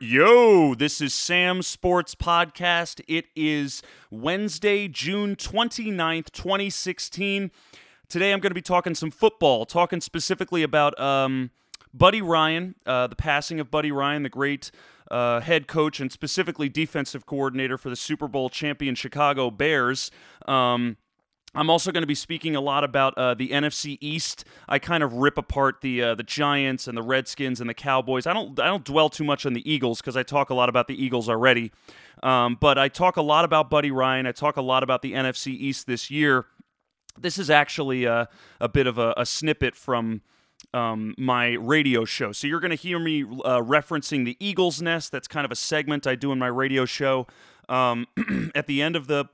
Yo, this is Sam Sports Podcast. It is Wednesday, June 29th, 2016. Today I'm going to be talking some football, talking specifically about um, Buddy Ryan, uh, the passing of Buddy Ryan, the great uh, head coach and specifically defensive coordinator for the Super Bowl champion Chicago Bears. Um, I'm also going to be speaking a lot about uh, the NFC East. I kind of rip apart the uh, the Giants and the Redskins and the Cowboys. I don't I don't dwell too much on the Eagles because I talk a lot about the Eagles already. Um, but I talk a lot about Buddy Ryan. I talk a lot about the NFC East this year. This is actually a, a bit of a, a snippet from um, my radio show. So you're going to hear me uh, referencing the Eagles Nest. That's kind of a segment I do in my radio show. Um, at the end of the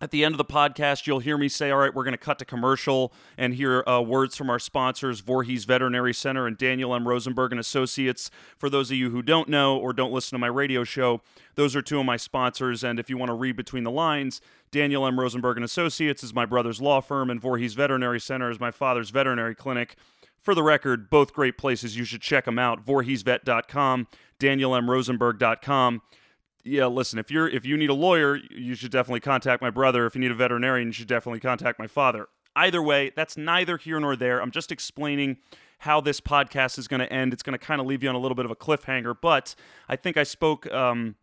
at the end of the podcast, you'll hear me say, All right, we're going to cut to commercial and hear uh, words from our sponsors, Voorhees Veterinary Center and Daniel M. Rosenberg and Associates. For those of you who don't know or don't listen to my radio show, those are two of my sponsors. And if you want to read between the lines, Daniel M. Rosenberg and Associates is my brother's law firm, and Voorhees Veterinary Center is my father's veterinary clinic. For the record, both great places. You should check them out. VoorheesVet.com, DanielMRosenberg.com yeah, listen, if you're if you need a lawyer, you should definitely contact my brother. If you need a veterinarian, you should definitely contact my father. Either way, that's neither here nor there. I'm just explaining how this podcast is going to end. It's going to kind of leave you on a little bit of a cliffhanger, but I think I spoke um,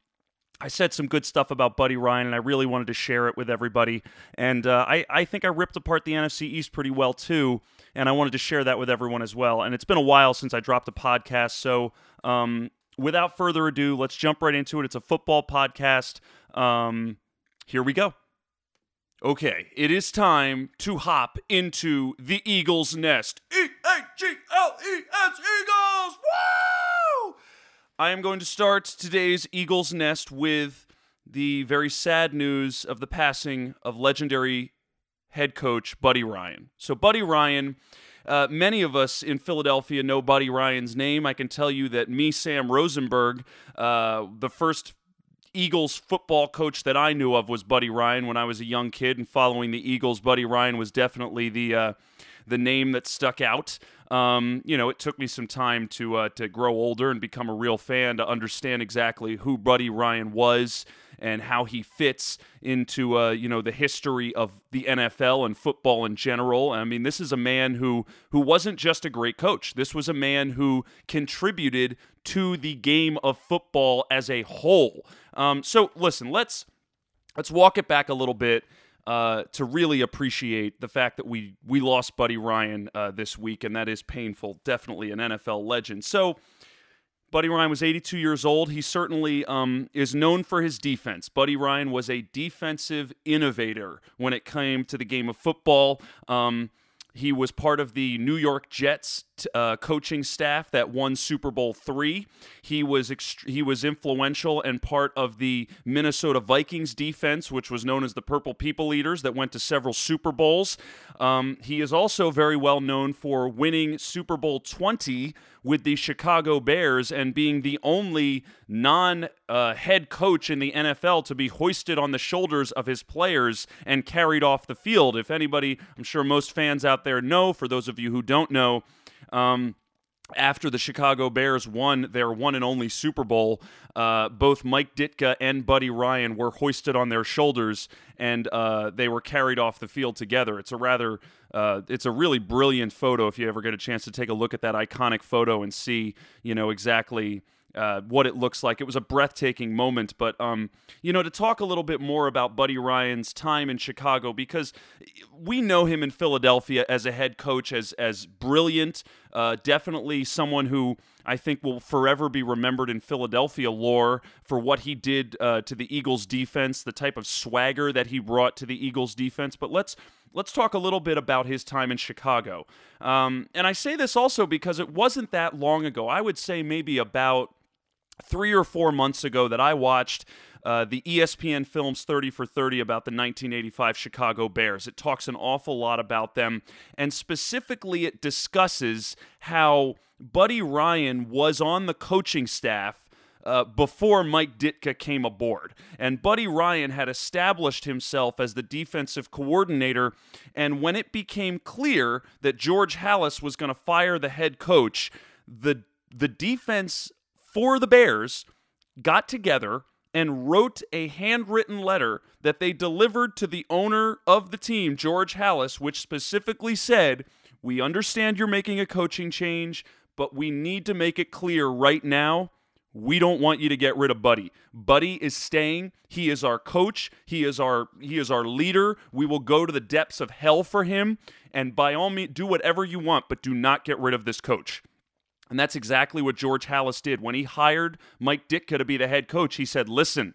I said some good stuff about Buddy Ryan, and I really wanted to share it with everybody. And uh, I, I think I ripped apart the NFC East pretty well, too. And I wanted to share that with everyone as well. And it's been a while since I dropped a podcast. So um, without further ado, let's jump right into it. It's a football podcast. Um, here we go. Okay, it is time to hop into the Eagles' nest. E A G L E S Eagles! Woo! I am going to start today's Eagles' nest with the very sad news of the passing of legendary head coach Buddy Ryan. So, Buddy Ryan uh, many of us in Philadelphia know Buddy Ryan's name. I can tell you that me, Sam Rosenberg, uh, the first Eagles football coach that I knew of was Buddy Ryan when I was a young kid and following the Eagles. Buddy Ryan was definitely the uh, the name that stuck out. Um, you know, it took me some time to uh, to grow older and become a real fan to understand exactly who Buddy Ryan was and how he fits into uh, you know the history of the NFL and football in general. I mean, this is a man who who wasn't just a great coach. This was a man who contributed to the game of football as a whole. Um, so listen, let's let's walk it back a little bit. Uh, to really appreciate the fact that we we lost Buddy Ryan uh, this week, and that is painful. Definitely an NFL legend. So Buddy Ryan was 82 years old. He certainly um, is known for his defense. Buddy Ryan was a defensive innovator when it came to the game of football. Um, he was part of the New York Jets uh, coaching staff that won Super Bowl three. He was ext- he was influential and part of the Minnesota Vikings defense, which was known as the Purple People Eaters, that went to several Super Bowls. Um, he is also very well known for winning Super Bowl twenty with the Chicago Bears and being the only non uh, head coach in the NFL to be hoisted on the shoulders of his players and carried off the field. If anybody, I'm sure most fans out there know, for those of you who don't know, um, after the Chicago Bears won their one and only Super Bowl, uh, both Mike Ditka and Buddy Ryan were hoisted on their shoulders and uh, they were carried off the field together. It's a rather, uh, it's a really brilliant photo. If you ever get a chance to take a look at that iconic photo and see, you know, exactly uh, what it looks like. It was a breathtaking moment. But, um, you know, to talk a little bit more about Buddy Ryan's time in Chicago, because we know him in Philadelphia as a head coach as, as brilliant, uh, definitely someone who I think will forever be remembered in Philadelphia lore for what he did uh, to the Eagles defense, the type of swagger that he brought to the Eagles defense. But let's let's talk a little bit about his time in Chicago. Um, and I say this also because it wasn't that long ago. I would say maybe about three or four months ago that I watched uh, the ESPN Films 30 for 30 about the 1985 Chicago Bears. It talks an awful lot about them, and specifically, it discusses how Buddy Ryan was on the coaching staff. Uh, before Mike Ditka came aboard. And Buddy Ryan had established himself as the defensive coordinator. And when it became clear that George Halas was going to fire the head coach, the the defense for the Bears got together and wrote a handwritten letter that they delivered to the owner of the team, George Halas, which specifically said, We understand you're making a coaching change, but we need to make it clear right now we don't want you to get rid of Buddy. Buddy is staying. He is our coach. He is our he is our leader. We will go to the depths of hell for him. And by all means, do whatever you want, but do not get rid of this coach. And that's exactly what George Halas did. When he hired Mike Ditka to be the head coach, he said, listen,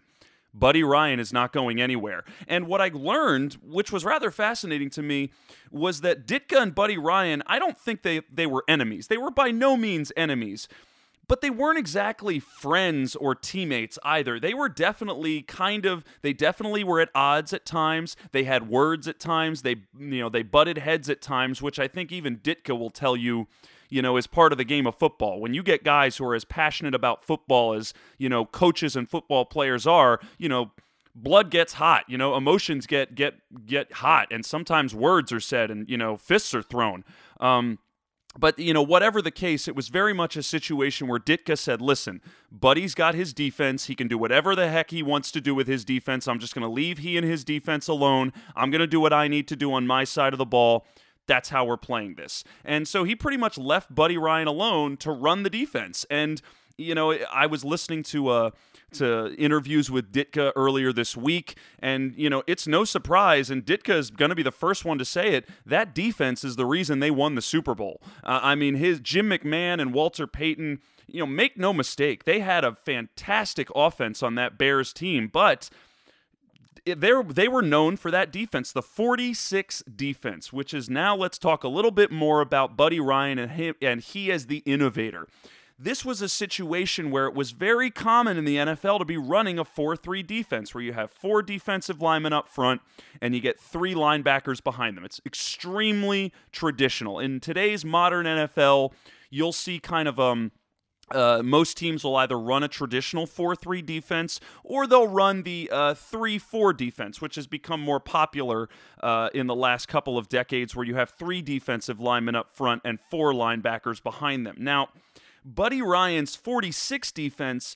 Buddy Ryan is not going anywhere. And what I learned, which was rather fascinating to me, was that Ditka and Buddy Ryan, I don't think they, they were enemies. They were by no means enemies but they weren't exactly friends or teammates either. They were definitely kind of they definitely were at odds at times. They had words at times. They you know, they butted heads at times, which I think even Ditka will tell you you know, is part of the game of football. When you get guys who are as passionate about football as, you know, coaches and football players are, you know, blood gets hot, you know, emotions get get get hot and sometimes words are said and, you know, fists are thrown. Um but you know whatever the case it was very much a situation where ditka said listen buddy's got his defense he can do whatever the heck he wants to do with his defense i'm just going to leave he and his defense alone i'm going to do what i need to do on my side of the ball that's how we're playing this. And so he pretty much left Buddy Ryan alone to run the defense. And you know, I was listening to uh to interviews with Ditka earlier this week, and you know, it's no surprise, and Ditka is going to be the first one to say it. That defense is the reason they won the Super Bowl. Uh, I mean, his Jim McMahon and Walter Payton. You know, make no mistake, they had a fantastic offense on that Bears team, but they they were known for that defense, the 46 defense, which is now let's talk a little bit more about Buddy Ryan and him and he as the innovator. This was a situation where it was very common in the NFL to be running a 4 3 defense where you have four defensive linemen up front and you get three linebackers behind them. It's extremely traditional. In today's modern NFL, you'll see kind of um uh, most teams will either run a traditional 4 3 defense or they'll run the uh, 3 uh, 4 defense, which has become more popular uh, in the last couple of decades, where you have three defensive linemen up front and four linebackers behind them. Now, Buddy Ryan's 46 defense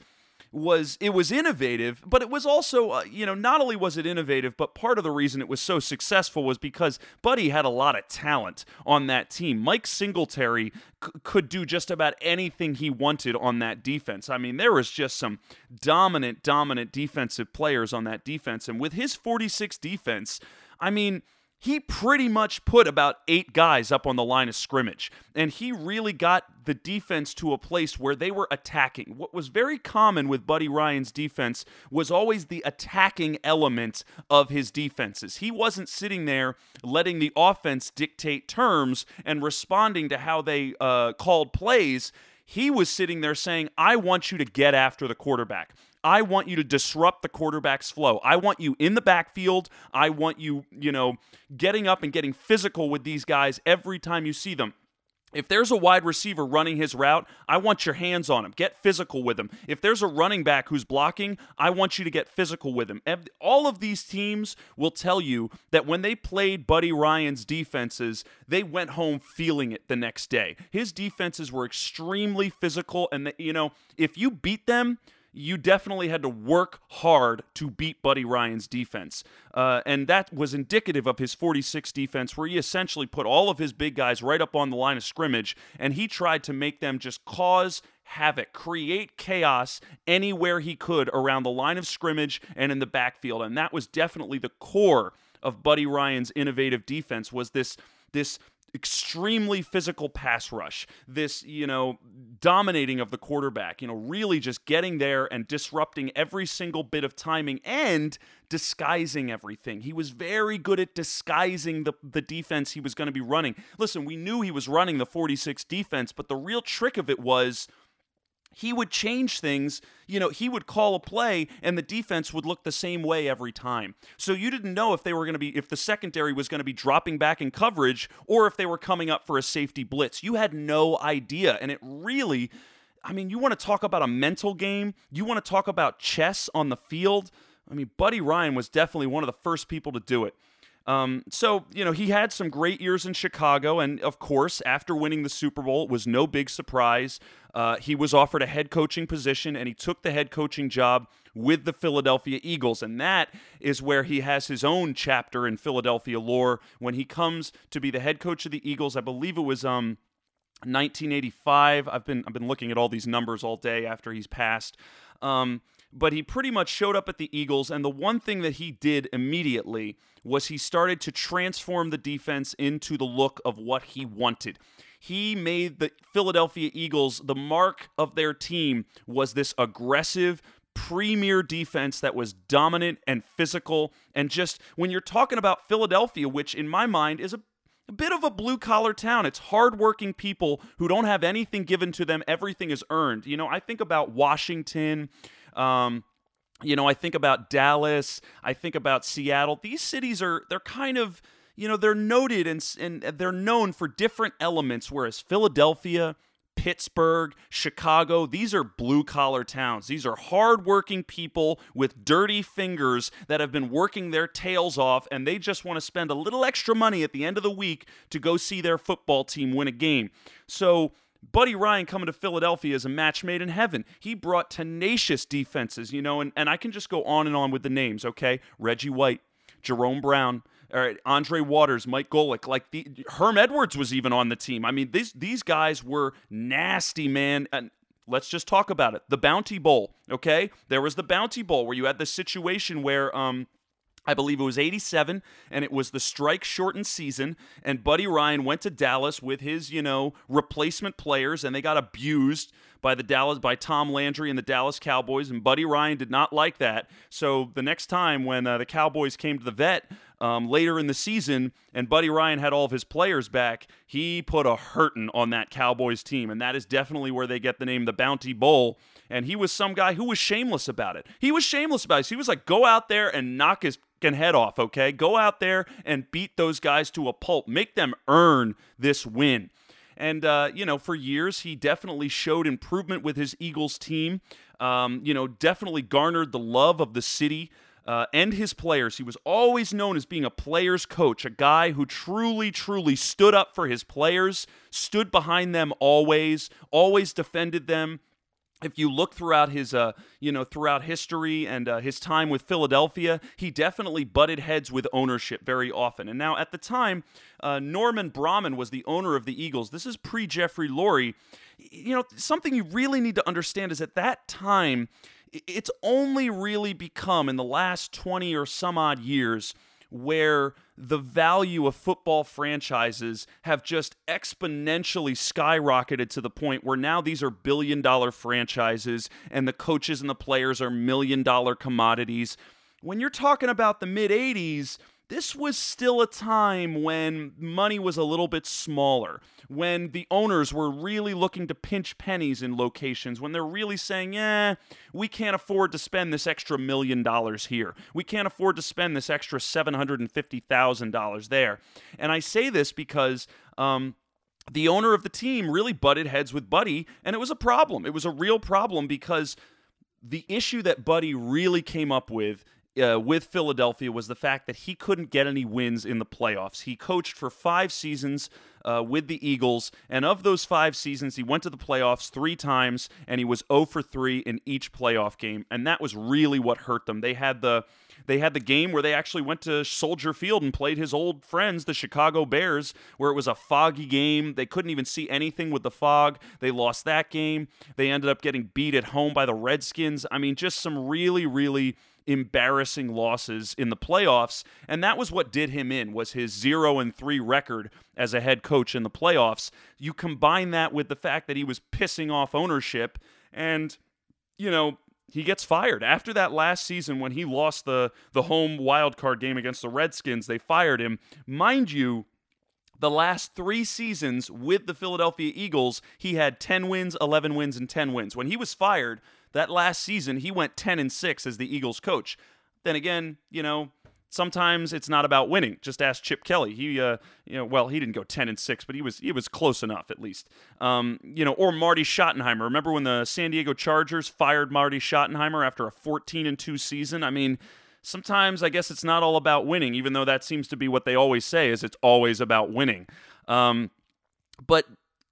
was it was innovative, but it was also uh, you know not only was it innovative, but part of the reason it was so successful was because Buddy had a lot of talent on that team. Mike Singletary c- could do just about anything he wanted on that defense. I mean, there was just some dominant, dominant defensive players on that defense, and with his 46 defense, I mean he pretty much put about eight guys up on the line of scrimmage. And he really got the defense to a place where they were attacking. What was very common with Buddy Ryan's defense was always the attacking element of his defenses. He wasn't sitting there letting the offense dictate terms and responding to how they uh, called plays. He was sitting there saying, I want you to get after the quarterback. I want you to disrupt the quarterback's flow. I want you in the backfield. I want you, you know, getting up and getting physical with these guys every time you see them. If there's a wide receiver running his route, I want your hands on him. Get physical with him. If there's a running back who's blocking, I want you to get physical with him. All of these teams will tell you that when they played Buddy Ryan's defenses, they went home feeling it the next day. His defenses were extremely physical, and, you know, if you beat them, you definitely had to work hard to beat Buddy Ryan's defense. Uh, and that was indicative of his 46 defense, where he essentially put all of his big guys right up on the line of scrimmage, and he tried to make them just cause havoc, create chaos anywhere he could around the line of scrimmage and in the backfield. And that was definitely the core of Buddy Ryan's innovative defense was this this extremely physical pass rush, this, you know, dominating of the quarterback, you know, really just getting there and disrupting every single bit of timing and disguising everything. He was very good at disguising the, the defense he was going to be running. Listen, we knew he was running the 46 defense, but the real trick of it was he would change things. You know, he would call a play and the defense would look the same way every time. So you didn't know if they were going to be, if the secondary was going to be dropping back in coverage or if they were coming up for a safety blitz. You had no idea. And it really, I mean, you want to talk about a mental game, you want to talk about chess on the field. I mean, Buddy Ryan was definitely one of the first people to do it. Um, so, you know, he had some great years in Chicago. And of course, after winning the Super Bowl, it was no big surprise. Uh, he was offered a head coaching position and he took the head coaching job with the Philadelphia Eagles. And that is where he has his own chapter in Philadelphia lore when he comes to be the head coach of the Eagles. I believe it was um, 1985. I've been I've been looking at all these numbers all day after he's passed. Um, but he pretty much showed up at the Eagles, and the one thing that he did immediately was he started to transform the defense into the look of what he wanted. He made the Philadelphia Eagles the mark of their team was this aggressive, premier defense that was dominant and physical. And just when you're talking about Philadelphia, which in my mind is a a bit of a blue collar town. It's hardworking people who don't have anything given to them. Everything is earned. You know, I think about Washington. Um, you know, I think about Dallas. I think about Seattle. These cities are they're kind of you know they're noted and and they're known for different elements. Whereas Philadelphia, Pittsburgh, Chicago, these are blue collar towns. These are hardworking people with dirty fingers that have been working their tails off and they just want to spend a little extra money at the end of the week to go see their football team win a game. So, Buddy Ryan coming to Philadelphia is a match made in heaven. He brought tenacious defenses, you know, and, and I can just go on and on with the names, okay? Reggie White, Jerome Brown, or Andre Waters, Mike Golic, like the Herm Edwards was even on the team. I mean, these these guys were nasty, man. And let's just talk about it. The Bounty Bowl, okay? There was the Bounty Bowl where you had the situation where um I believe it was 87, and it was the strike shortened season. And Buddy Ryan went to Dallas with his, you know, replacement players, and they got abused by the Dallas by Tom Landry and the Dallas Cowboys. And Buddy Ryan did not like that. So the next time when uh, the Cowboys came to the vet um, later in the season, and Buddy Ryan had all of his players back, he put a hurting on that Cowboys team, and that is definitely where they get the name the Bounty Bowl. And he was some guy who was shameless about it. He was shameless about it. He was like, go out there and knock his head off, okay? Go out there and beat those guys to a pulp. Make them earn this win. And, uh, you know, for years, he definitely showed improvement with his Eagles team. Um, you know, definitely garnered the love of the city. Uh, and his players. He was always known as being a player's coach, a guy who truly, truly stood up for his players, stood behind them always, always defended them, if you look throughout his uh, you know throughout history and uh, his time with Philadelphia, he definitely butted heads with ownership very often. And now at the time, uh, Norman Braman was the owner of the Eagles. This is pre Jeffrey Lurie. You know something you really need to understand is at that time, it's only really become in the last twenty or some odd years where the value of football franchises have just exponentially skyrocketed to the point where now these are billion dollar franchises and the coaches and the players are million dollar commodities. When you're talking about the mid 80s, this was still a time when money was a little bit smaller, when the owners were really looking to pinch pennies in locations, when they're really saying, yeah, we can't afford to spend this extra million dollars here. We can't afford to spend this extra $750,000 there. And I say this because. Um, the owner of the team really butted heads with Buddy, and it was a problem. It was a real problem because the issue that Buddy really came up with uh, with Philadelphia was the fact that he couldn't get any wins in the playoffs. He coached for five seasons uh, with the Eagles, and of those five seasons, he went to the playoffs three times, and he was 0 for 3 in each playoff game, and that was really what hurt them. They had the they had the game where they actually went to Soldier Field and played his old friends, the Chicago Bears, where it was a foggy game. They couldn't even see anything with the fog. They lost that game. They ended up getting beat at home by the Redskins. I mean, just some really, really embarrassing losses in the playoffs and that was what did him in was his 0 and 3 record as a head coach in the playoffs. You combine that with the fact that he was pissing off ownership and you know he gets fired. After that last season when he lost the the home wild card game against the Redskins they fired him. Mind you the last three seasons with the Philadelphia Eagles, he had 10 wins, 11 wins, and 10 wins. When he was fired, that last season, he went 10 and 6 as the Eagles coach. Then again, you know, sometimes it's not about winning. Just ask Chip Kelly. He, uh, you know, well, he didn't go ten and six, but he was he was close enough at least. Um, you know, or Marty Schottenheimer. Remember when the San Diego Chargers fired Marty Schottenheimer after a fourteen and two season? I mean. sometimes I guess it's not all about winning, even though that seems to be what they always say is it's always about winning. Um, but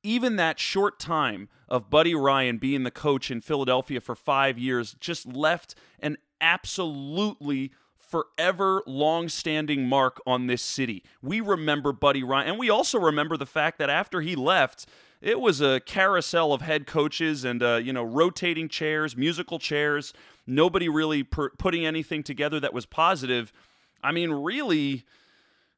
even that short time of Buddy Ryan being the coach in Philadelphia for five years just left an absolutely forever long-standing mark on this city. We remember Buddy Ryan, and we also remember the fact that after he left, it was a carousel of head coaches and uh, you know rotating chairs, musical chairs. Nobody really per- putting anything together that was positive. I mean, really,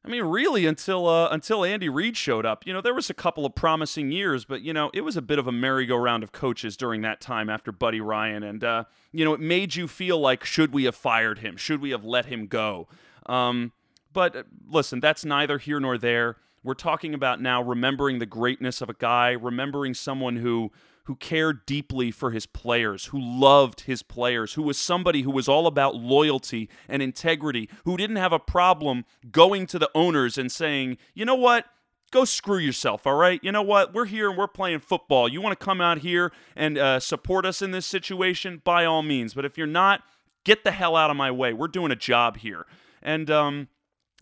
I mean, really, until uh, until Andy Reid showed up, you know, there was a couple of promising years, but you know, it was a bit of a merry-go-round of coaches during that time after Buddy Ryan, and uh, you know, it made you feel like, should we have fired him? Should we have let him go? Um, but uh, listen, that's neither here nor there. We're talking about now remembering the greatness of a guy, remembering someone who who cared deeply for his players, who loved his players, who was somebody who was all about loyalty and integrity, who didn't have a problem going to the owners and saying, you know what? Go screw yourself, all right? You know what? We're here and we're playing football. You want to come out here and uh, support us in this situation? By all means. But if you're not, get the hell out of my way. We're doing a job here. And, um,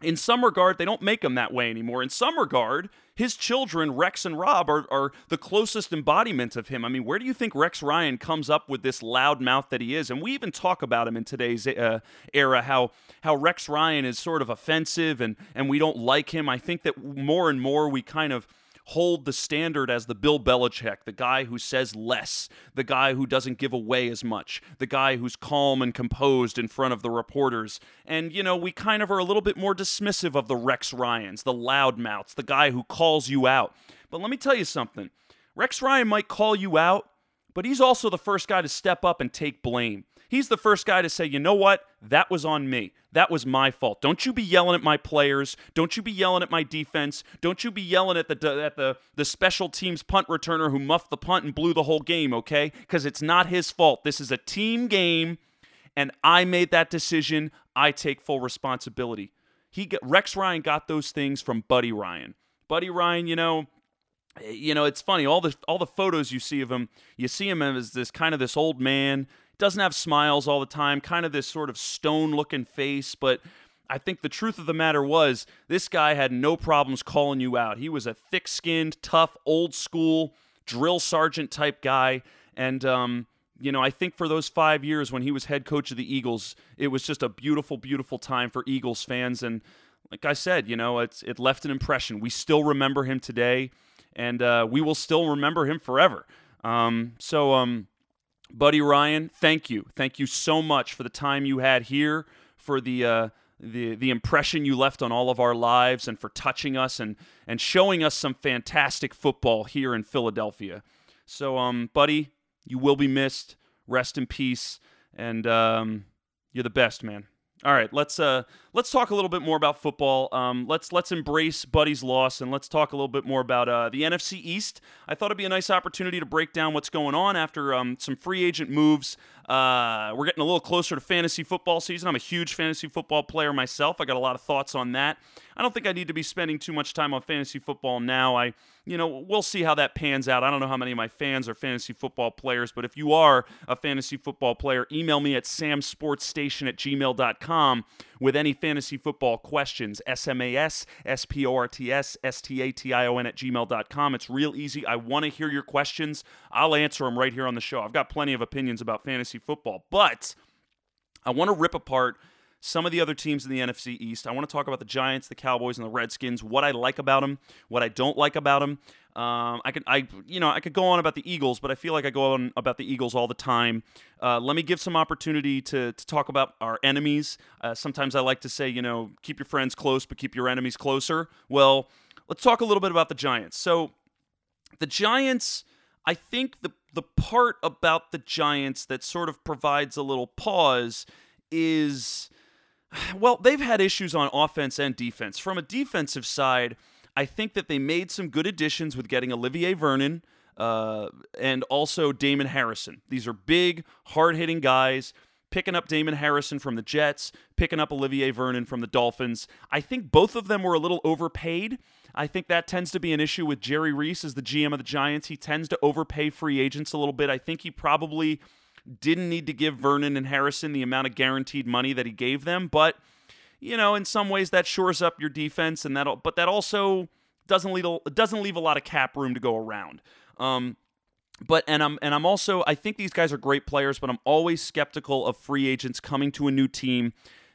in some regard, they don't make them that way anymore. In some regard, his children, Rex and Rob, are, are the closest embodiment of him. I mean, where do you think Rex Ryan comes up with this loud mouth that he is? And we even talk about him in today's uh, era, how how Rex Ryan is sort of offensive and and we don't like him. I think that more and more we kind of hold the standard as the Bill Belichick, the guy who says less, the guy who doesn't give away as much, the guy who's calm and composed in front of the reporters. And, you know, we kind of are a little bit more dismissive of the Rex Ryans, the loudmouths, the guy who calls you out. But let me tell you something Rex Ryan might call you out, but he's also the first guy to step up and take blame. He's the first guy to say, you know what? That was on me. That was my fault. Don't you be yelling at my players. Don't you be yelling at my defense. Don't you be yelling at the at the the special teams punt returner who muffed the punt and blew the whole game, okay? Cuz it's not his fault. This is a team game and I made that decision. I take full responsibility. He got, Rex Ryan got those things from Buddy Ryan. Buddy Ryan, you know, eh, you know, it's funny. All the all the photos you see of him, you see him as this kind of this old man doesn't have smiles all the time, kind of this sort of stone looking face, but I think the truth of the matter was this guy had no problems calling you out. He was a thick skinned, tough, old school drill sergeant type guy. And, um, you know, I think for those five years when he was head coach of the Eagles, it was just a beautiful, beautiful time for Eagles fans. And like I said, you know, it's, it left an impression. We still remember him today, and uh, we will still remember him forever. Um, so, um, Buddy Ryan, thank you. Thank you so much for the time you had here, for the uh, the the impression you left on all of our lives, and for touching us and and showing us some fantastic football here in Philadelphia. So, um, buddy, you will be missed. Rest in peace, and um, you're the best, man. All right, let's uh let's talk a little bit more about football. Um, let's let's embrace Buddy's loss and let's talk a little bit more about uh, the NFC East. I thought it'd be a nice opportunity to break down what's going on after um, some free agent moves. Uh, we're getting a little closer to fantasy football season. I'm a huge fantasy football player myself. I got a lot of thoughts on that. I don't think I need to be spending too much time on fantasy football now. I you know, we'll see how that pans out. I don't know how many of my fans are fantasy football players, but if you are a fantasy football player, email me at samsportstation at gmail.com with any fantasy football questions. S-M-A-S, S-P-O-R-T-S, S-T-A-T-I-O-N at gmail.com. It's real easy. I want to hear your questions. I'll answer them right here on the show. I've got plenty of opinions about fantasy football, but I want to rip apart – some of the other teams in the NFC East. I want to talk about the Giants, the Cowboys, and the Redskins. What I like about them, what I don't like about them. Um, I could, I, you know, I could go on about the Eagles, but I feel like I go on about the Eagles all the time. Uh, let me give some opportunity to to talk about our enemies. Uh, sometimes I like to say, you know, keep your friends close, but keep your enemies closer. Well, let's talk a little bit about the Giants. So, the Giants. I think the the part about the Giants that sort of provides a little pause is well, they've had issues on offense and defense. From a defensive side, I think that they made some good additions with getting Olivier Vernon uh, and also Damon Harrison. These are big, hard hitting guys. Picking up Damon Harrison from the Jets, picking up Olivier Vernon from the Dolphins. I think both of them were a little overpaid. I think that tends to be an issue with Jerry Reese as the GM of the Giants. He tends to overpay free agents a little bit. I think he probably didn't need to give Vernon and Harrison the amount of guaranteed money that he gave them, but you know, in some ways that shores up your defense, and that but that also doesn't leave doesn't leave a lot of cap room to go around. Um, but and I'm and I'm also I think these guys are great players, but I'm always skeptical of free agents coming to a new team.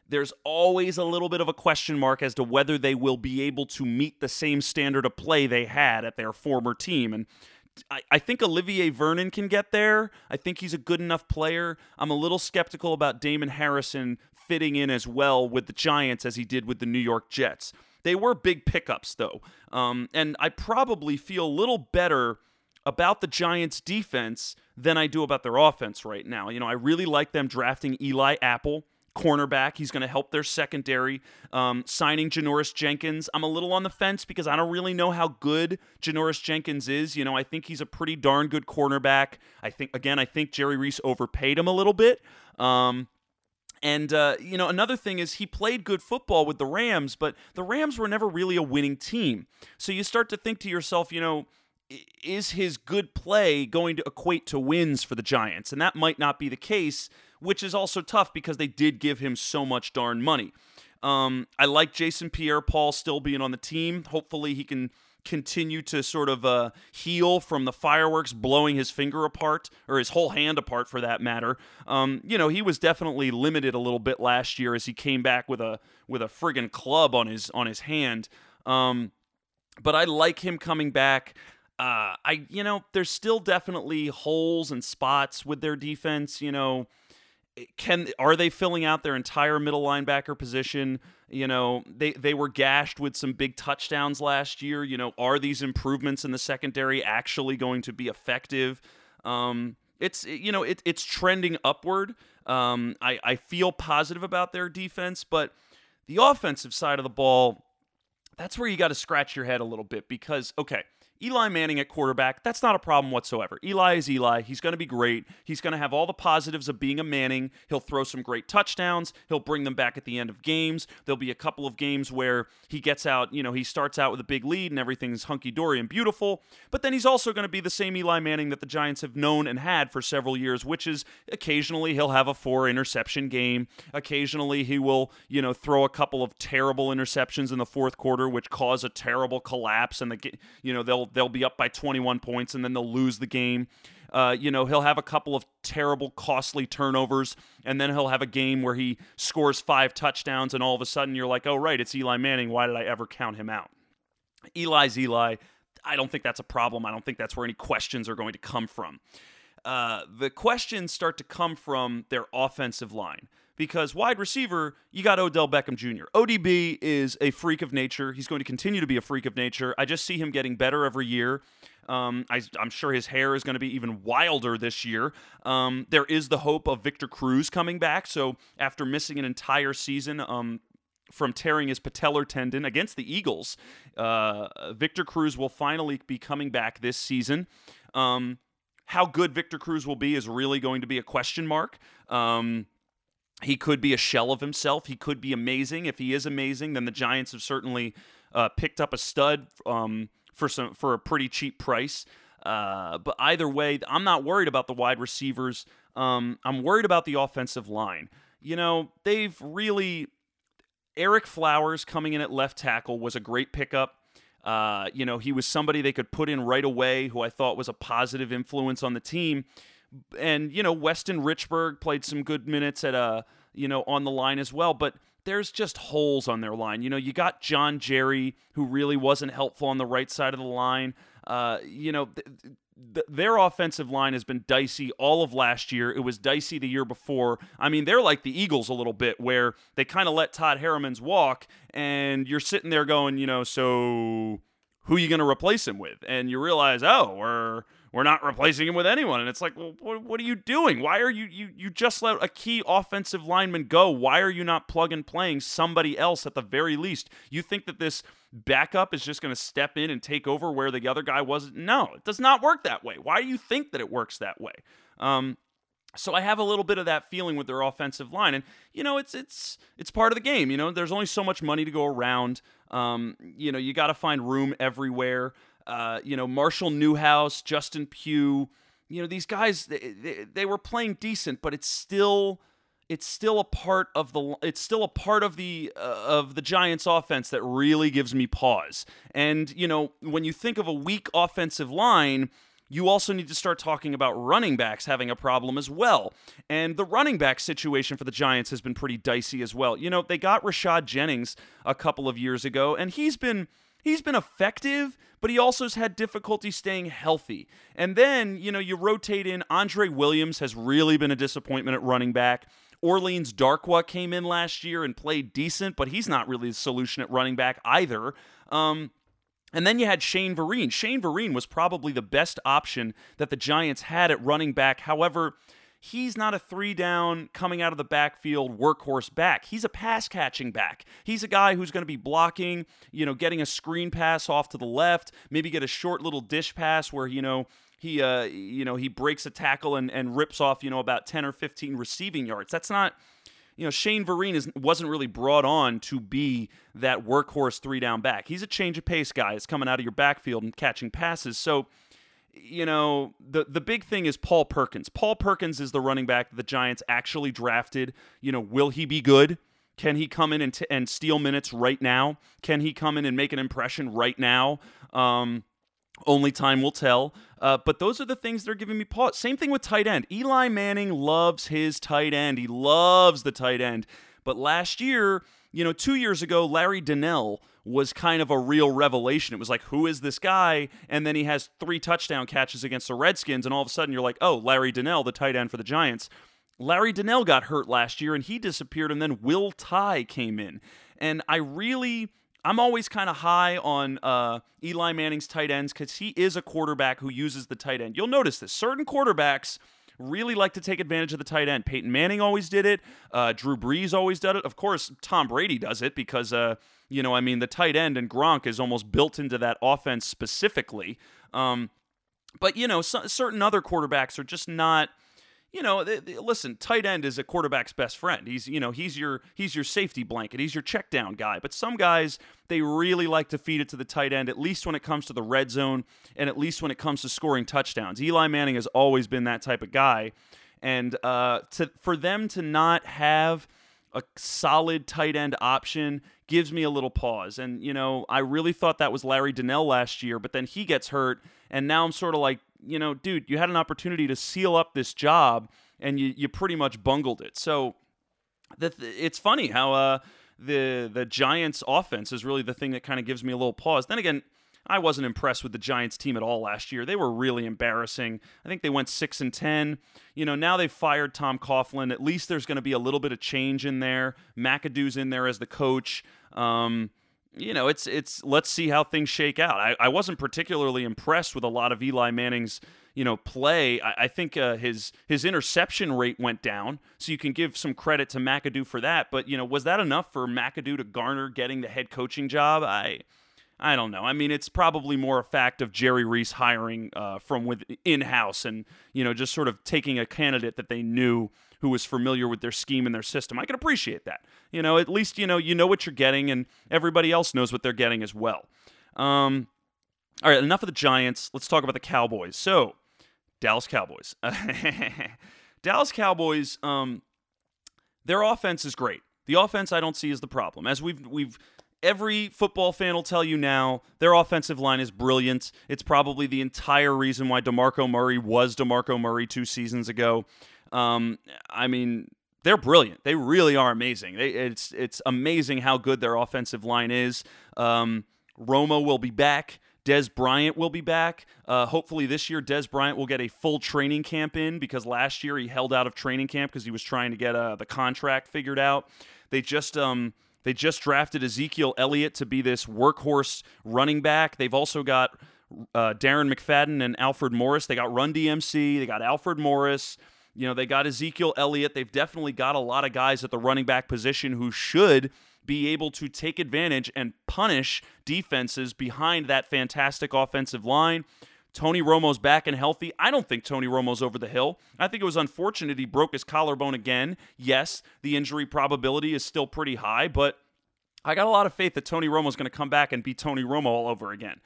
There's always a little bit of a question mark as to whether they will be able to meet the same standard of play they had at their former team. And I, I think Olivier Vernon can get there. I think he's a good enough player. I'm a little skeptical about Damon Harrison fitting in as well with the Giants as he did with the New York Jets. They were big pickups, though. Um, and I probably feel a little better about the Giants' defense than I do about their offense right now. You know, I really like them drafting Eli Apple cornerback. He's going to help their secondary. Um, signing Janoris Jenkins, I'm a little on the fence because I don't really know how good Janoris Jenkins is. You know, I think he's a pretty darn good cornerback. I think again, I think Jerry Reese overpaid him a little bit. Um, and, uh, you know, another thing is he played good football with the Rams, but the Rams were never really a winning team. So you start to think to yourself, you know, is his good play going to equate to wins for the Giants? And that might not be the case which is also tough because they did give him so much darn money. Um, I like Jason Pierre Paul still being on the team. Hopefully, he can continue to sort of uh, heal from the fireworks blowing his finger apart or his whole hand apart for that matter. Um, you know, he was definitely limited a little bit last year as he came back with a with a friggin' club on his on his hand. Um, but I like him coming back. Uh, I you know, there's still definitely holes and spots with their defense. You know can are they filling out their entire middle linebacker position? You know, they they were gashed with some big touchdowns last year. You know, are these improvements in the secondary actually going to be effective? Um, it's you know it, it's trending upward. Um, I I feel positive about their defense, but the offensive side of the ball, that's where you got to scratch your head a little bit because okay, Eli Manning at quarterback, that's not a problem whatsoever. Eli is Eli. He's going to be great. He's going to have all the positives of being a Manning. He'll throw some great touchdowns. He'll bring them back at the end of games. There'll be a couple of games where he gets out, you know, he starts out with a big lead and everything's hunky dory and beautiful. But then he's also going to be the same Eli Manning that the Giants have known and had for several years, which is occasionally he'll have a four interception game. Occasionally he will, you know, throw a couple of terrible interceptions in the fourth quarter, which cause a terrible collapse and the, you know, they'll they'll be up by 21 points and then they'll lose the game. Uh, you know, he'll have a couple of terrible, costly turnovers, and then he'll have a game where he scores five touchdowns, and all of a sudden you're like, oh, right, it's Eli Manning. Why did I ever count him out? Eli's Eli. I don't think that's a problem. I don't think that's where any questions are going to come from. Uh, the questions start to come from their offensive line because wide receiver, you got Odell Beckham Jr. ODB is a freak of nature. He's going to continue to be a freak of nature. I just see him getting better every year. Um, I, am sure his hair is going to be even wilder this year. Um, there is the hope of Victor Cruz coming back. So after missing an entire season, um, from tearing his patellar tendon against the Eagles. Uh, Victor Cruz will finally be coming back this season. Um, how good Victor Cruz will be is really going to be a question mark. Um, he could be a shell of himself. He could be amazing. If he is amazing, then the Giants have certainly uh, picked up a stud um, for some for a pretty cheap price. Uh, but either way, I'm not worried about the wide receivers. Um, I'm worried about the offensive line. You know, they've really Ereck Flowers coming in at left tackle was a great pickup. Uh, you know, he was somebody they could put in right away who I thought was a positive influence on the team and you know Weston Richburg played some good minutes at a uh, you know on the line as well, but there's just holes on their line. You know, you got John Jerry who really wasn't helpful on the right side of the line. Uh, you know. Th- th- their offensive line has been dicey all of last year. It was dicey the year before. I mean, they're like the Eagles a little bit, where they kind of let Todd Herremans walk, and you're sitting there going, you know, so who are you going to replace him with? And you realize, oh, we're we're not replacing him with anyone. And it's like, well, what, what, are you doing? Why are you, you, you just let a key offensive lineman go? Why are you not plug and playing somebody else at the very least? You think that this backup is just going to step in and take over where the other guy wasn't? No, it does not work that way. Why do you think that it works that way? Um, so I have a little bit of that feeling with their offensive line, and you know it's it's it's part of the game. You know, there's only so much money to go around. Um, you know, you got to find room everywhere. Uh, you know, Marshall Newhouse, Justin Pugh, you know, these guys they, they, they were playing decent, but it's still it's still a part of the it's still a part of the uh, of the Giants offense that really gives me pause. And you know, when you think of a weak offensive line, you also need to start talking about running backs having a problem as well. And the running back situation for the Giants has been pretty dicey as well. You know, they got Rashad Jennings a couple of years ago and he's been he's been effective, but he also has had difficulty staying healthy. And then, you know, you rotate in Andre Williams has really been a disappointment at running back. Orleans Darkwa came in last year and played decent, but he's not really the solution at running back either. Um, and then you had Shane Vereen. Shane Vereen was probably the best option that the Giants had at running back. However, he's not a three down coming out of the backfield workhorse back. He's a pass catching back. He's a guy who's going to be blocking, you know, getting a screen pass off to the left, maybe get a short little dish pass where, you know, he uh you know, he breaks a tackle and, and rips off, you know, about 10 or 15 receiving yards. That's not you know, Shane Vereen is, wasn't really brought on to be that workhorse three down back. He's a change of pace guy. It's coming out of your backfield and catching passes. So, you know, the the big thing is Paul Perkins. Paul Perkins is the running back the Giants actually drafted. You know, will he be good? Can he come in and, t- and steal minutes right now? Can he come in and make an impression right now? Um, only time will tell. Uh, but those are the things that are giving me pause. Same thing with tight end. Eli Manning loves his tight end. He loves the tight end. But last year, you know, two years ago, Larry Donnell was kind of a real revelation. It was like, who is this guy? And then he has three touchdown catches against the Redskins, and all of a sudden you're like, oh, Larry Donnell, the tight end for the Giants. Larry Donnell got hurt last year and he disappeared, and then Will Tye came in. And I really, I'm always kind of high on uh, Eli Manning's tight ends because he is a quarterback who uses the tight end. You'll notice this certain quarterbacks really like to take advantage of the tight end. Peyton Manning always did it. Uh, Drew Brees always did it. Of course, Tom Brady does it because, uh, you know, I mean, the tight end and Gronk is almost built into that offense specifically. Um, but, you know, so, certain other quarterbacks are just not – you know, listen, tight end is a quarterback's best friend. He's, you know, he's your he's your safety blanket. He's your check down guy. But some guys, they really like to feed it to the tight end, at least when it comes to the red zone and at least when it comes to scoring touchdowns. Eli Manning has always been that type of guy. And uh, to for them to not have a solid tight end option gives me a little pause. And, you know, I really thought that was Larry Donnell last year, but then he gets hurt. And now I'm sort of like, you know, dude, you had an opportunity to seal up this job and you, you pretty much bungled it. So the, it's funny how uh, the the Giants offense is really the thing that kind of gives me a little pause. Then again, I wasn't impressed with the Giants team at all last year. They were really embarrassing. I think they went 6 and 10. You know, now they've fired Tom Coughlin. At least there's going to be a little bit of change in there. McAdoo's in there as the coach. Um, you know, it's it's let's see how things shake out. I, I wasn't particularly impressed with a lot of Eli Manning's you know play. I, I think uh, his his interception rate went down, so you can give some credit to McAdoo for that. But you know, was that enough for McAdoo to garner getting the head coaching job? I I don't know. I mean, it's probably more a fact of Jerry Reese hiring uh, from with in house and you know just sort of taking a candidate that they knew who was familiar with their scheme and their system. I can appreciate that. You know, at least you know you know what you're getting, and everybody else knows what they're getting as well. Um, all right, enough of the Giants. Let's talk about the Cowboys. So, Dallas Cowboys. Dallas Cowboys. Um, their offense is great. The offense I don't see is the problem. As we've we've every football fan will tell you now their offensive line is brilliant. It's probably the entire reason why DeMarco Murray was DeMarco Murray two seasons ago. Um, I mean, they're brilliant. They really are amazing. They, it's it's amazing how good their offensive line is. Um, Romo will be back. Dez Bryant will be back. Uh, hopefully this year, Dez Bryant will get a full training camp in because last year he held out of training camp because he was trying to get uh, the contract figured out. They just um, they just drafted Ezekiel Elliott to be this workhorse running back. They've also got uh, Darren McFadden and Alfred Morris. They got Run DMC. They got Alfred Morris. You know, they got Ezekiel Elliott. They've definitely got a lot of guys at the running back position who should be able to take advantage and punish defenses behind that fantastic offensive line. Tony Romo's back and healthy. I don't think Tony Romo's over the hill. I think it was unfortunate he broke his collarbone again. Yes, the injury probability is still pretty high, but I got a lot of faith that Tony Romo's going to come back and be Tony Romo all over again.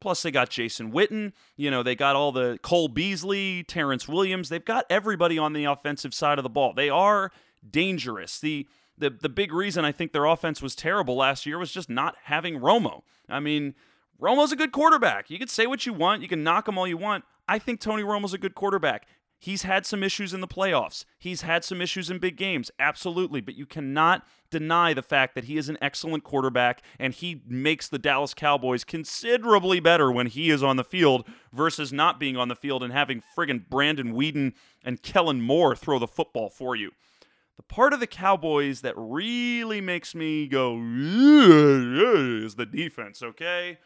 Plus, they got Jason Witten. You know, they got all the Cole Beasley, Terrance Williams. They've got everybody on the offensive side of the ball. They are dangerous. The the the big reason I think their offense was terrible last year was just not having Romo. I mean, Romo's a good quarterback. You can say what you want, you can knock him all you want. I think Tony Romo's a good quarterback. He's had some issues in the playoffs. He's had some issues in big games, absolutely. But you cannot deny the fact that he is an excellent quarterback and he makes the Dallas Cowboys considerably better when he is on the field versus not being on the field and having friggin' Brandon Weeden and Kellen Moore throw the football for you. The part of the Cowboys that really makes me go is the defense, okay?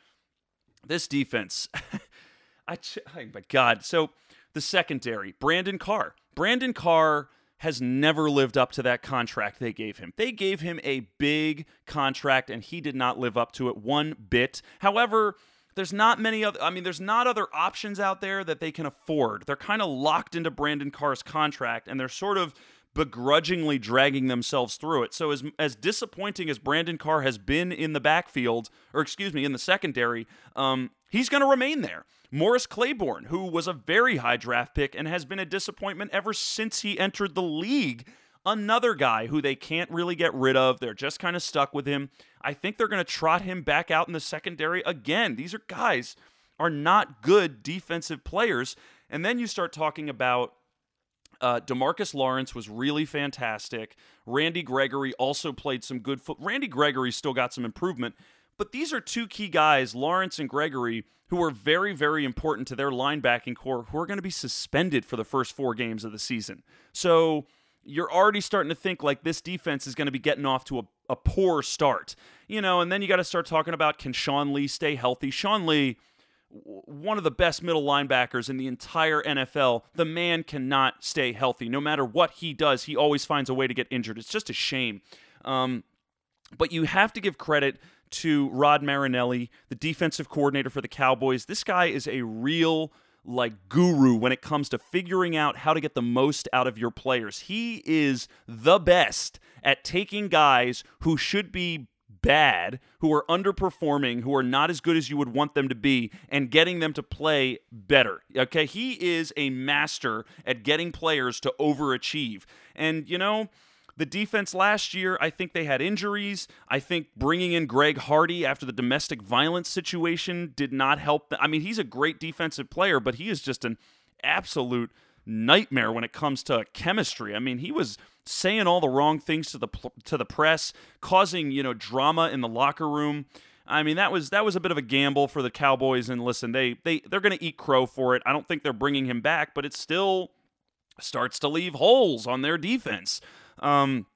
This defense. I, oh my God. So the secondary, Brandon Carr. Brandon Carr has never lived up to that contract they gave him. They gave him a big contract and he did not live up to it one bit. However, there's not many other I mean there's not other options out there that they can afford. They're kind of locked into Brandon Carr's contract and they're sort of begrudgingly dragging themselves through it. So as as disappointing as Brandon Carr has been in the backfield, or excuse me, in the secondary, um, he's going to remain there. Morris Claiborne, who was a very high draft pick and has been a disappointment ever since he entered the league. Another guy who they can't really get rid of. They're just kind of stuck with him. I think they're going to trot him back out in the secondary again. These are guys are not good defensive players. And then you start talking about uh, Demarcus Lawrence was really fantastic. Randy Gregory also played some good foot. Randy Gregory still got some improvement, but these are two key guys, Lawrence and Gregory, who are very, very important to their linebacking corps, who are going to be suspended for the first four games of the season. So you're already starting to think like this defense is going to be getting off to a, a poor start, you know. And then you got to start talking about can Sean Lee stay healthy? Sean Lee one of the best middle linebackers in the entire NFL. The man cannot stay healthy. No matter what he does, he always finds a way to get injured. It's just a shame. Um, but you have to give credit to Rod Marinelli, the defensive coordinator for the Cowboys. This guy is a real like guru when it comes to figuring out how to get the most out of your players. He is the best at taking guys who should be bad, who are underperforming, who are not as good as you would want them to be, and getting them to play better. Okay, he is a master at getting players to overachieve. And, you know, the defense last year, I think they had injuries. I think bringing in Greg Hardy after the domestic violence situation did not help. them. I mean, he's a great defensive player, but he is just an absolute nightmare when it comes to chemistry. I mean, he was saying all the wrong things to the to the press, causing you know drama in the locker room. I mean, that was that was a bit of a gamble for the Cowboys. And listen, they they they're going to eat crow for it. I don't think they're bringing him back, but it still starts to leave holes on their defense. Um,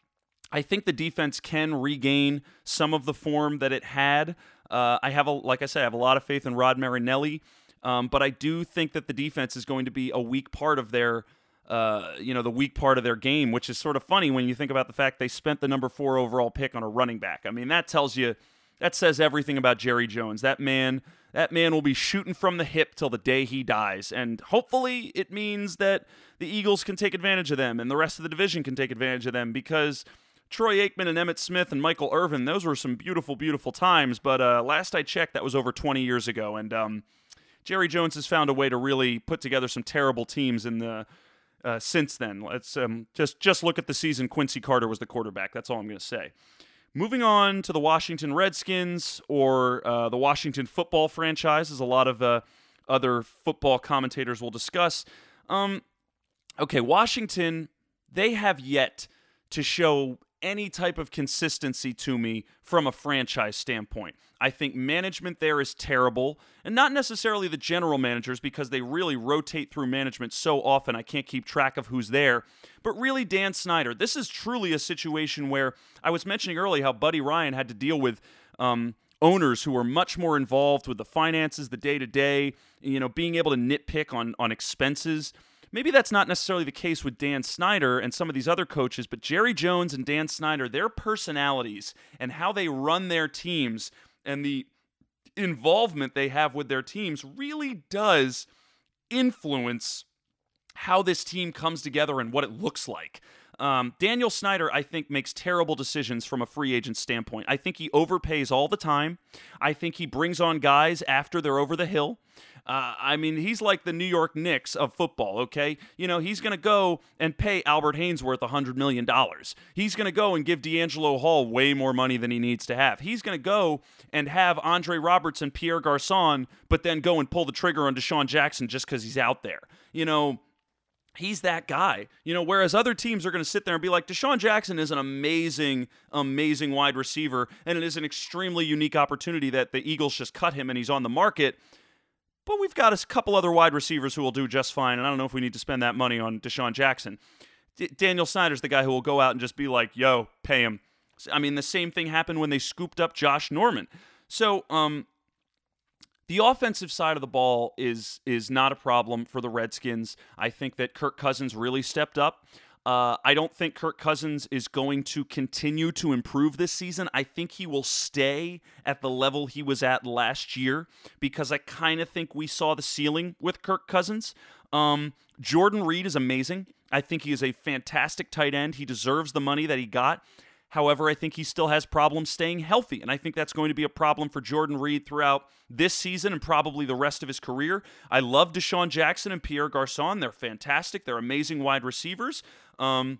I think the defense can regain some of the form that it had. Uh, I have a like I said, I have a lot of faith in Rod Marinelli. Um, but I do think that the defense is going to be a weak part of their, uh, you know, the weak part of their game, which is sort of funny when you think about the fact they spent the number four overall pick on a running back. I mean, that tells you, that says everything about Jerry Jones. That man, that man will be shooting from the hip till the day he dies, and hopefully it means that the Eagles can take advantage of them and the rest of the division can take advantage of them because. Troy Aikman and Emmitt Smith and Michael Irvin, those were some beautiful, beautiful times. But uh, last I checked, that was over 20 years ago. And um, Jerry Jones has found a way to really put together some terrible teams in the uh, since then. Let's um, just just look at the season Quincy Carter was the quarterback. That's all I'm going to say. Moving on to the Washington Redskins or uh, the Washington football franchise, as a lot of uh, other football commentators will discuss. Um, okay, Washington, they have yet to show any type of consistency to me from a franchise standpoint. I think management there is terrible, and not necessarily the general managers because they really rotate through management so often I can't keep track of who's there, but really Dan Snyder. This is truly a situation where I was mentioning earlier how Buddy Ryan had to deal with um, owners who were much more involved with the finances, the day to day, you know, being able to nitpick on on expenses. Maybe that's not necessarily the case with Dan Snyder and some of these other coaches, but Jerry Jones and Dan Snyder, their personalities and how they run their teams and the involvement they have with their teams really does influence how this team comes together and what it looks like. Um, Daniel Snyder, I think, makes terrible decisions from a free agent standpoint. I think he overpays all the time. I think he brings on guys after they're over the hill. Uh, I mean, he's like the New York Knicks of football, okay? You know, he's going to go and pay Albert Haynesworth $100 million. He's going to go and give DeAngelo Hall way more money than he needs to have. He's going to go and have Andre Roberts and Pierre Garcon, but then go and pull the trigger on DeSean Jackson just because he's out there. You know, he's that guy. You know, whereas other teams are going to sit there and be like, DeSean Jackson is an amazing, amazing wide receiver, and it is an extremely unique opportunity that the Eagles just cut him and he's on the market. But we've got a couple other wide receivers who will do just fine, and I don't know if we need to spend that money on DeSean Jackson. D- Daniel Snyder's the guy who will go out and just be like, "Yo, pay him." I mean, the same thing happened when they scooped up Josh Norman. So, um, the offensive side of the ball is is not a problem for the Redskins. I think that Kirk Cousins really stepped up. Uh, I don't think Kirk Cousins is going to continue to improve this season. I think he will stay at the level he was at last year because I kind of think we saw the ceiling with Kirk Cousins. Um, Jordan Reed is amazing. I think he is a fantastic tight end. He deserves the money that he got. However, I think he still has problems staying healthy, and I think that's going to be a problem for Jordan Reed throughout this season and probably the rest of his career. I love DeSean Jackson and Pierre Garcon. They're fantastic. They're amazing wide receivers. Um,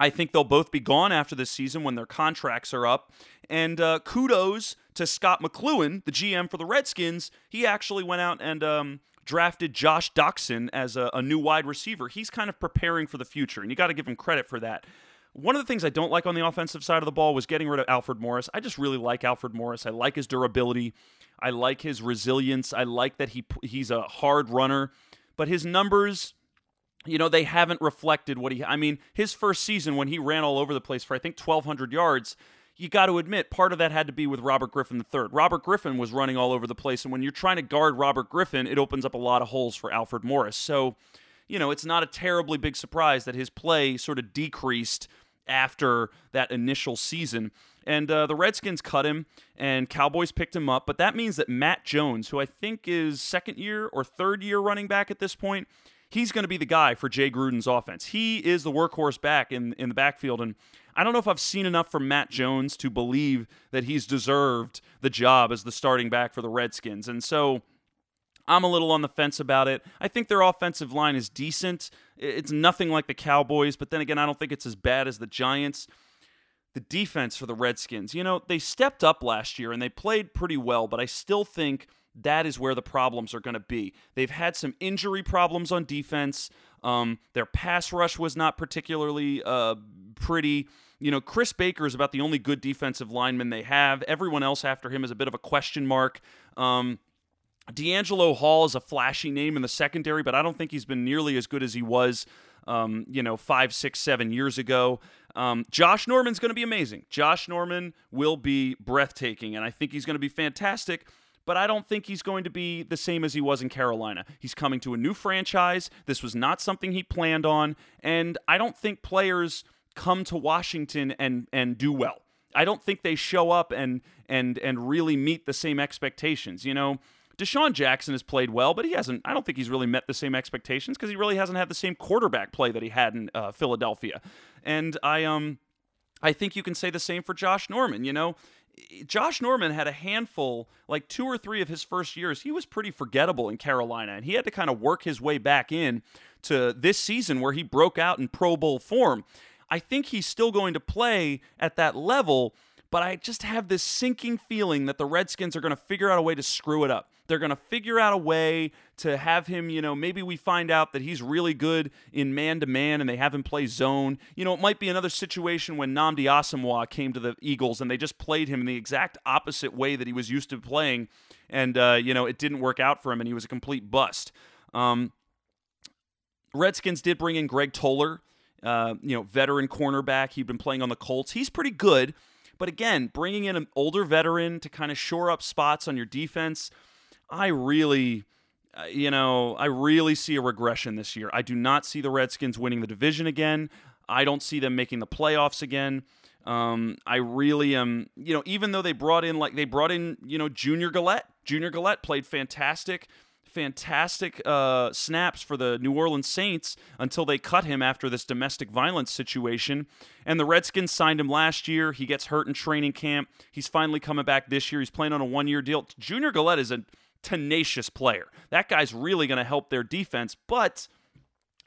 I think they'll both be gone after this season when their contracts are up. And uh, kudos to Scot McCloughan, the GM for the Redskins. He actually went out and um, drafted Josh Doctson as a, a, new wide receiver. He's kind of preparing for the future, and you got to give him credit for that. One of the things I don't like on the offensive side of the ball was getting rid of Alfred Morris. I just really like Alfred Morris. I like his durability. I like his resilience. I like that he he's a hard runner, but his numbers, you know, they haven't reflected what he. I mean, his first season when he ran all over the place for I think 1,200 yards. You got to admit, part of that had to be with Robert Griffin III. Robert Griffin was running all over the place, and when you're trying to guard Robert Griffin, it opens up a lot of holes for Alfred Morris. So, you know, it's not a terribly big surprise that his play sort of decreased after that initial season. And uh, the Redskins cut him, and Cowboys picked him up. But that means that Matt Jones, who I think is second year or third year running back at this point, he's going to be the guy for Jay Gruden's offense. He is the workhorse back in, in the backfield. And I don't know if I've seen enough from Matt Jones to believe that he's deserved the job as the starting back for the Redskins. And so I'm a little on the fence about it. I think their offensive line is decent. It's nothing like the Cowboys, but then again, I don't think it's as bad as the Giants. The defense for the Redskins, you know, they stepped up last year and they played pretty well, but I still think that is where the problems are going to be. They've had some injury problems on defense. Um, their pass rush was not particularly uh, pretty. You know, Chris Baker is about the only good defensive lineman they have. Everyone else after him is a bit of a question mark. Um, DeAngelo Hall is a flashy name in the secondary, but I don't think he's been nearly as good as he was, um, you know, five, six, seven years ago. Um, Josh Norman's going to be amazing. Josh Norman will be breathtaking, and I think he's going to be fantastic. But I don't think he's going to be the same as he was in Carolina. He's coming to a new franchise. This was not something he planned on, and I don't think players come to Washington and and do well. I don't think they show up and and and really meet the same expectations. You know, DeSean Jackson has played well, but he hasn't. I don't think he's really met the same expectations because he really hasn't had the same quarterback play that he had in uh, Philadelphia. And I um, I think you can say the same for Josh Norman. You know, Josh Norman had a handful, like two or three of his first years. He was pretty forgettable in Carolina, and he had to kind of work his way back in to this season where he broke out in Pro Bowl form. I think he's still going to play at that level, but I just have this sinking feeling that the Redskins are going to figure out a way to screw it up. They're going to figure out a way to have him, you know, maybe we find out that he's really good in man to man and they have him play zone. You know, it might be another situation when Nnamdi Asomugha came to the Eagles and they just played him in the exact opposite way that he was used to playing. And, uh, you know, it didn't work out for him and he was a complete bust. Um, Redskins did bring in Greg Toler, uh, you know, veteran cornerback. He'd been playing on the Colts. He's pretty good. But again, bringing in an older veteran to kind of shore up spots on your defense – I really, uh, you know, I really see a regression this year. I do not see the Redskins winning the division again. I don't see them making the playoffs again. Um, I really am, you know, even though they brought in like they brought in, you know, Junior Galette. Junior Galette played fantastic. fantastic uh, snaps for the New Orleans Saints until they cut him after this domestic violence situation. And the Redskins signed him last year. He gets hurt in training camp. He's finally coming back this year. He's playing on a one year deal. Junior Galette is a tenacious player. That guy's really going to help their defense, but.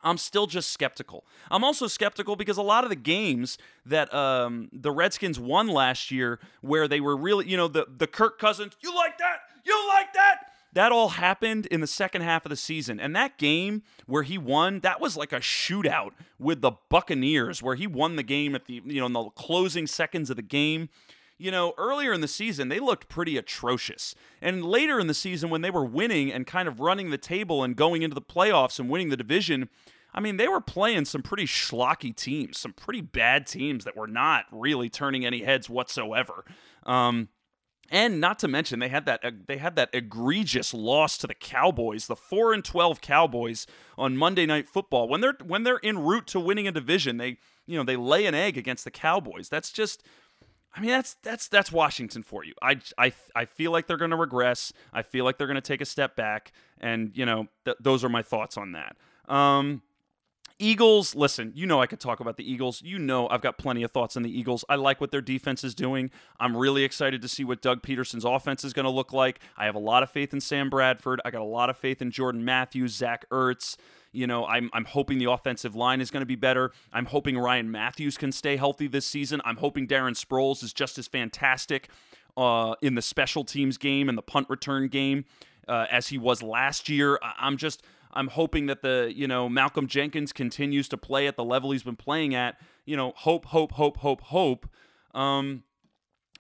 I'm still just skeptical. I'm also skeptical because a lot of the games that um, the Redskins won last year, where they were really, you know, the the Kirk Cousins, you like that, you like that, that all happened in the second half of the season. And that game where he won, that was like a shootout with the Buccaneers, where he won the game at the, you know, in the closing seconds of the game. You know, earlier in the season, they looked pretty atrocious. And later in the season, when they were winning and kind of running the table and going into the playoffs and winning the division, I mean, they were playing some pretty schlocky teams, some pretty bad teams that were not really turning any heads whatsoever. Um, and not to mention they had that uh, they had that egregious loss to the Cowboys, the 4 and 12 Cowboys on Monday Night Football. When they're when they're en route to winning a division, they you know, they lay an egg against the Cowboys. That's just I mean, that's that's that's Washington for you. I, I, I feel like they're going to regress. I feel like they're going to take a step back, and you know, th- those are my thoughts on that. Um, Eagles, listen, you know I could talk about the Eagles. You know I've got plenty of thoughts on the Eagles. I like what their defense is doing. I'm really excited to see what Doug Pederson's offense is going to look like. I have a lot of faith in Sam Bradford. I got a lot of faith in Jordan Matthews, Zach Ertz. You know, I'm, I'm hoping the offensive line is going to be better. I'm hoping Ryan Mathews can stay healthy this season. I'm hoping Darren Sproles is just as fantastic uh, in the special teams game and the punt return game uh, as he was last year. I'm just I'm hoping that the, you know, Malcolm Jenkins continues to play at the level he's been playing at. You know, hope, hope, hope, hope, hope. Um,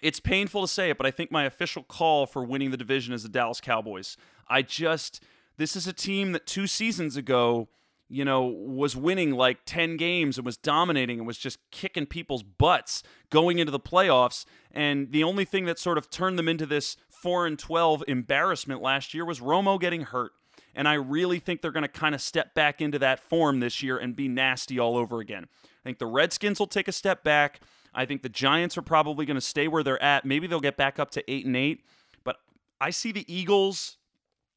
it's painful to say it, but I think my official call for winning the division is the Dallas Cowboys. I just, this is a team that two seasons ago, you know, was winning like 10 games and was dominating and was just kicking people's butts going into the playoffs. And the only thing that sort of turned them into this 4 and 12 embarrassment last year was Romo getting hurt. And I really think they're going to kind of step back into that form this year and be nasty all over again. I think the Redskins will take a step back. I think the Giants are probably going to stay where they're at. Maybe they'll get back up to 8 and 8, but I see the Eagles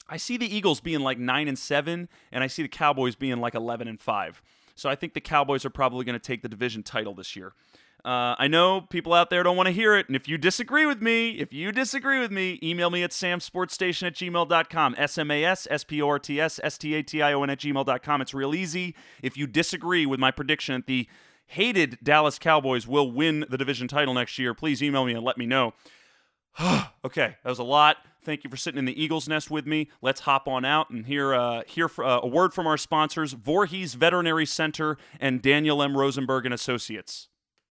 I see the Eagles being like 9 and 7 and I see the Cowboys being like 11 and 5. So I think the Cowboys are probably going to take the division title this year. Uh, I know people out there don't want to hear it, and if you disagree with me, if you disagree with me, email me at samsportstation at gmail.com. S-M-A-S, S-P-O-R-T-S, S-T-A-T-I-O-N at gmail.com. It's real easy. If you disagree with my prediction that the hated Dallas Cowboys will win the division title next year, please email me and let me know. okay, that was a lot. Thank you for sitting in the Eagles nest with me. Let's hop on out and hear uh, hear uh, a word from our sponsors, Voorhees Veterinary Center and Daniel M. Rosenberg and Associates.